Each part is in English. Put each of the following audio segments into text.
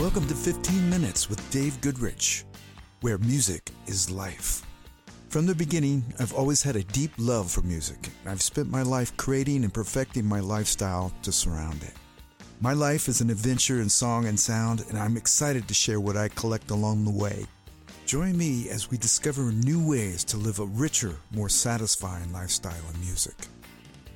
Welcome to 15 Minutes with Dave Goodrich, where music is life. From the beginning, I've always had a deep love for music. I've spent my life creating and perfecting my lifestyle to surround it. My life is an adventure in song and sound, and I'm excited to share what I collect along the way. Join me as we discover new ways to live a richer, more satisfying lifestyle in music.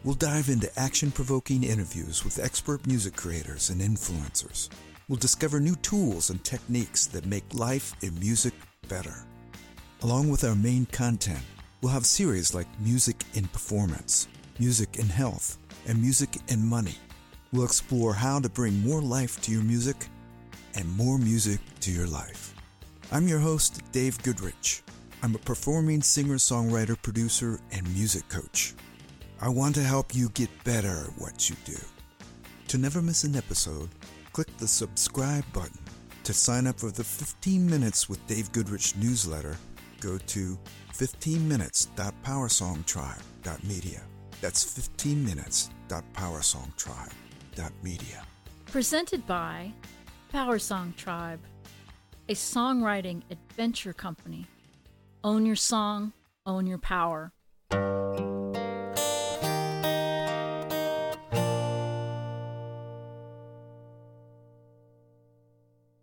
We'll dive into action provoking interviews with expert music creators and influencers. We'll discover new tools and techniques that make life in music better. Along with our main content, we'll have series like Music in Performance, Music in Health, and Music in Money. We'll explore how to bring more life to your music and more music to your life. I'm your host, Dave Goodrich. I'm a performing singer, songwriter, producer, and music coach. I want to help you get better at what you do. To never miss an episode, click the subscribe button. To sign up for the 15 Minutes with Dave Goodrich newsletter, go to 15minutes.powersongtribe.media. That's 15minutes.powersongtribe.media. Presented by Power Song Tribe, a songwriting adventure company. Own your song, own your power.